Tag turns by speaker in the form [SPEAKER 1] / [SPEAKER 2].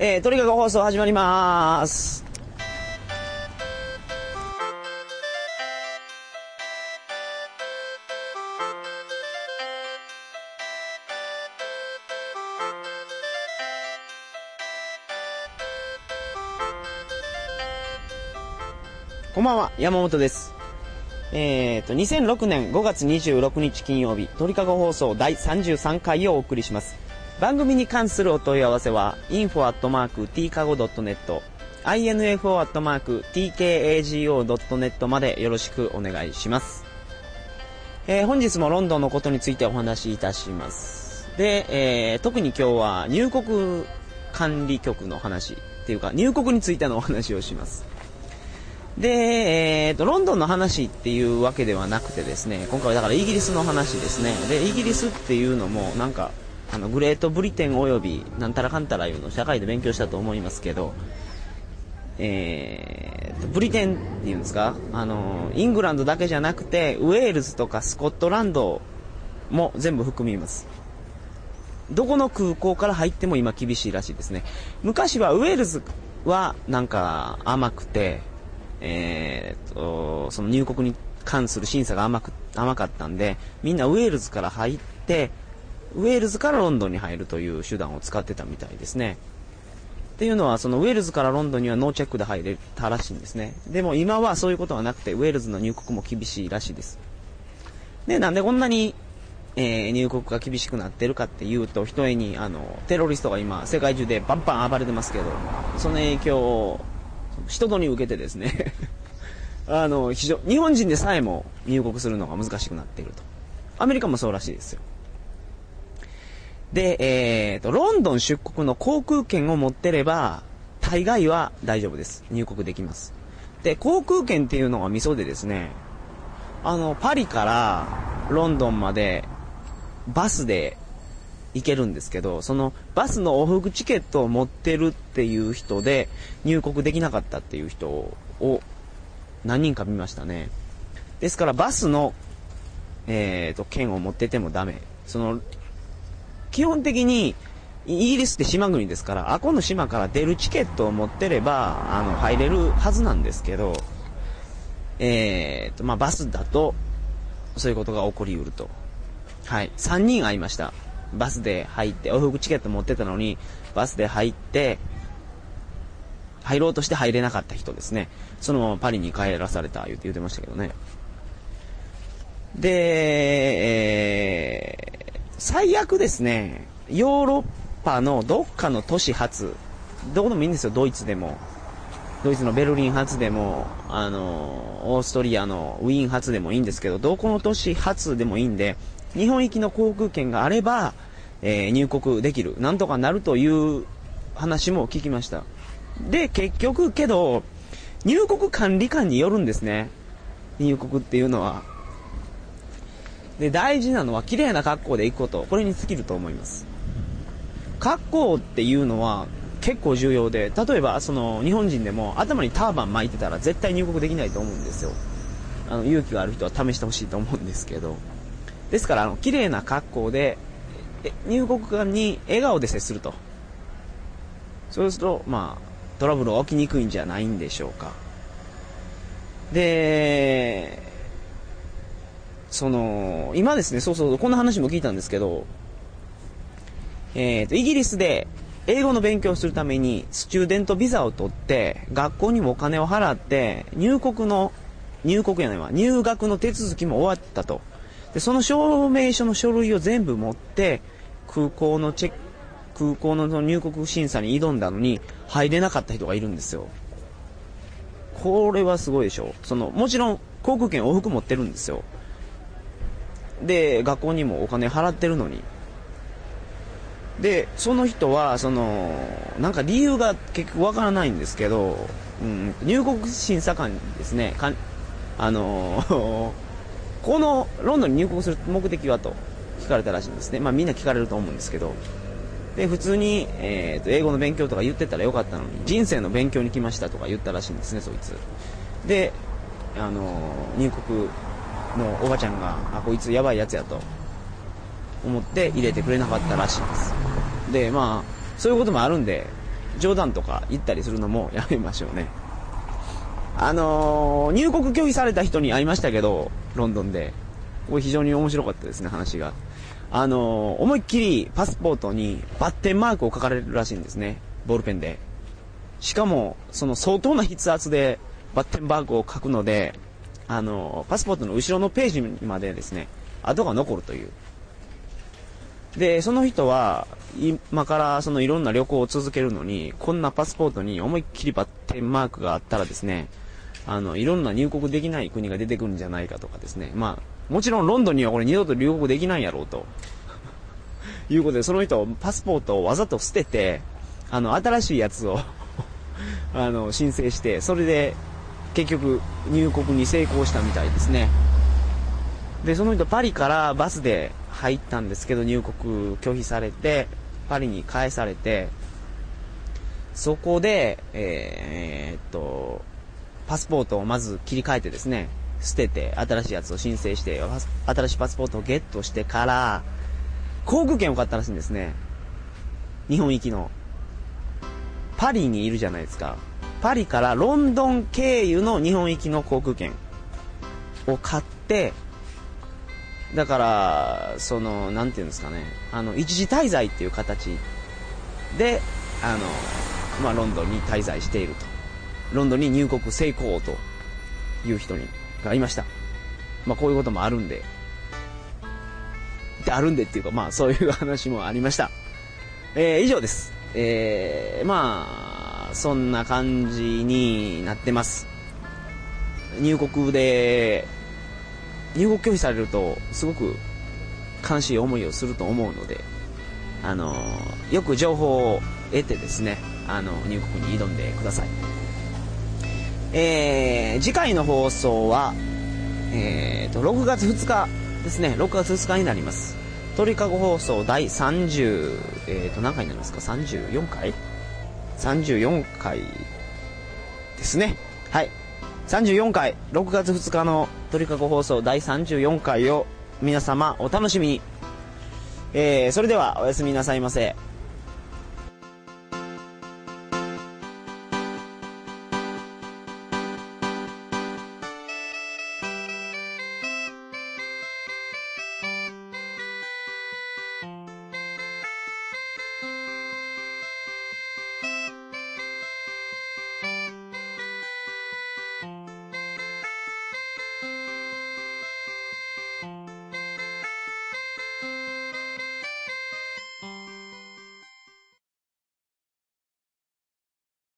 [SPEAKER 1] えー、とにかく放送始まりまーす。こんばんは、山本です。えーと、2006年5月26日金曜日、鳥かご放送第33回をお送りします。番組に関するお問い合わせは、info.tkago.net、info.tkago.net までよろしくお願いします。えー本日もロンドンのことについてお話しいたします。で、えー特に今日は入国管理局の話っていうか、入国についてのお話をします。で、えーと、ロンドンの話っていうわけではなくてですね、今回はだからイギリスの話ですね。で、イギリスっていうのも、なんか、あの、グレートブリテン及び、なんたらかんたらいうのを社会で勉強したと思いますけど、えー、ブリテンっていうんですか？あの、イングランドだけじゃなくて、ウェールズとかスコットランドも全部含みます。どこの空港から入っても今厳しいらしいですね。昔はウェールズはなんか甘くて、えーっと、その入国に関する審査が甘く、甘かったんで、みんなウェールズから入って、ウェールズからロンドンに入るという手段を使ってたみたいですね。っていうのは、そのウェールズからロンドンにはノーチェックで入れたらしいんですね。でも今はそういうことはなくて、ウェールズの入国も厳しいらしいです。で、なんでこんなに、えー入国が厳しくなってるかっていうと、ひとえに、あの、テロリストが今、世界中でバンバン暴れてますけど、その影響を、人とに受けてですね、あの、非常、日本人でさえも入国するのが難しくなっていると。アメリカもそうらしいですよ。で、えーと、ロンドン出国の航空券を持ってれば、大概は大丈夫です。入国できます。で、航空券っていうのがミソでですね、あの、パリからロンドンまでバスで行けるんですけど、そのバスの往復チケットを持ってるっていう人で入国できなかったっていう人を何人か見ましたね。ですからバスの、えーと、券を持っててもダメ。その、基本的にイギリスって島国ですから、あこの島から出るチケットを持ってれば、あの、入れるはずなんですけど、えーと、まあ、バスだと、そういうことが起こりうると。はい。3人会いました。バスで入って、往復チケット持ってたのに、バスで入って、入ろうとして入れなかった人ですね。そのままパリに帰らされた、言って言ってましたけどね。で、えー、最悪ですね、ヨーロッパのどっかの都市発、どこでもいいんですよ、ドイツでも。ドイツのベルリン発でも、あの、オーストリアのウィーン発でもいいんですけど、どこの都市発でもいいんで、日本行きの航空券があれば、えー入国できる。なんとかなるという話も聞きました。で、結局、けど、入国管理官によるんですね。入国っていうのは。で、大事なのは綺麗な格好で行くこと。これに尽きると思います。格好っていうのは結構重要で、例えば、その、日本人でも頭にターバン巻いてたら絶対入国できないと思うんですよ。あの、勇気がある人は試してほしいと思うんですけど。ですから、あの、綺麗な格好で、入国官に笑顔で接すると。そうすると、まあ、トラブルは起きにくいんじゃないんでしょうか。で、その、今ですね、そうそう、こんな話も聞いたんですけど、えっ、と、イギリスで英語の勉強をするために、スチューデントビザを取って、学校にもお金を払って、入国の、入国やないわ、入学の手続きも終わったと。で、その証明書の書類を全部持って、空港のチェック、空港のの入国審査に挑んだのに、入れなかった人がいるんですよ。これはすごいでしょ。その、もちろん、航空券往復持ってるんですよ。で、学校にもお金払ってるのに。で、その人は、その、なんか理由が結局わからないんですけど、うん、入国審査官にですね、かあの このロンドンに入国する目的はと聞かれたらしいんですね。まあみんな聞かれると思うんですけど。で、普通に、えーと、英語の勉強とか言ってたらよかったのに、人生の勉強に来ましたとか言ったらしいんですね、そいつ。で、あの入国のおばちゃんが、あ、こいつやばいやつやと思って入れてくれなかったらしいです。で、まあ、そういうこともあるんで、冗談とか言ったりするのも やめましょうね。あのー、入国拒否された人に会いましたけど、ロンドンで。これ非常に面白かったですね、話が。あのー、思いっきりパスポートにバッテンマークを書かれるらしいんですね。ボールペンで。しかも、その相当な筆圧でバッテンマークを書くので、あの、パスポートの後ろのページまでですね、跡が残るという。で、その人は、今からそのいろんな旅行を続けるのに、こんなパスポートに思いっきりバッテンマークがあったらですね、あの、いろんな入国できない国が出てくるんじゃないかとかですね。まあ、もちろんロンドンにはこれ二度と入国できないやろうと。いうことで、その人、パスポートをわざと捨てて、あの、新しいやつを あの、申請して、それで、結局、入国に成功したみたいですね。で、その人、パリからバスで入ったんですけど、入国拒否されて、パリに返されて、そこで、えー、っと、パスポートをまず切り替えてですね、捨てて、新しいやつを申請して、新しいパスポートをゲットしてから、航空券を買ったらしいんですね。日本行きの。パリにいるじゃないですか。パリからロンドン経由の日本行きの航空券を買って、だから、その、なんていうんですかね、あの、一時滞在っていう形で、あの、まあ、ロンドンに滞在していると。ロンドンに入国成功という人に、がいました。まあ、こういうこともあるんで、で、あるんでっていうか、まあ、そういう話もありました。えー、以上です。えー、まあ、そんな感じになってます。入国で、入国拒否されると、すごく悲しい思いをすると思うので、あのよく情報を得てですね、あの、入国に挑んでください。えー、次回の放送は、えーと、6月2日ですね、6月2日になります。鳥かご放送第30、えーと、何回になりますか ?34 回？?34 回ですね。はい。34回、6月2日の鳥かご放送第34回を皆様お楽しみに。えー、それではおやすみなさいませ。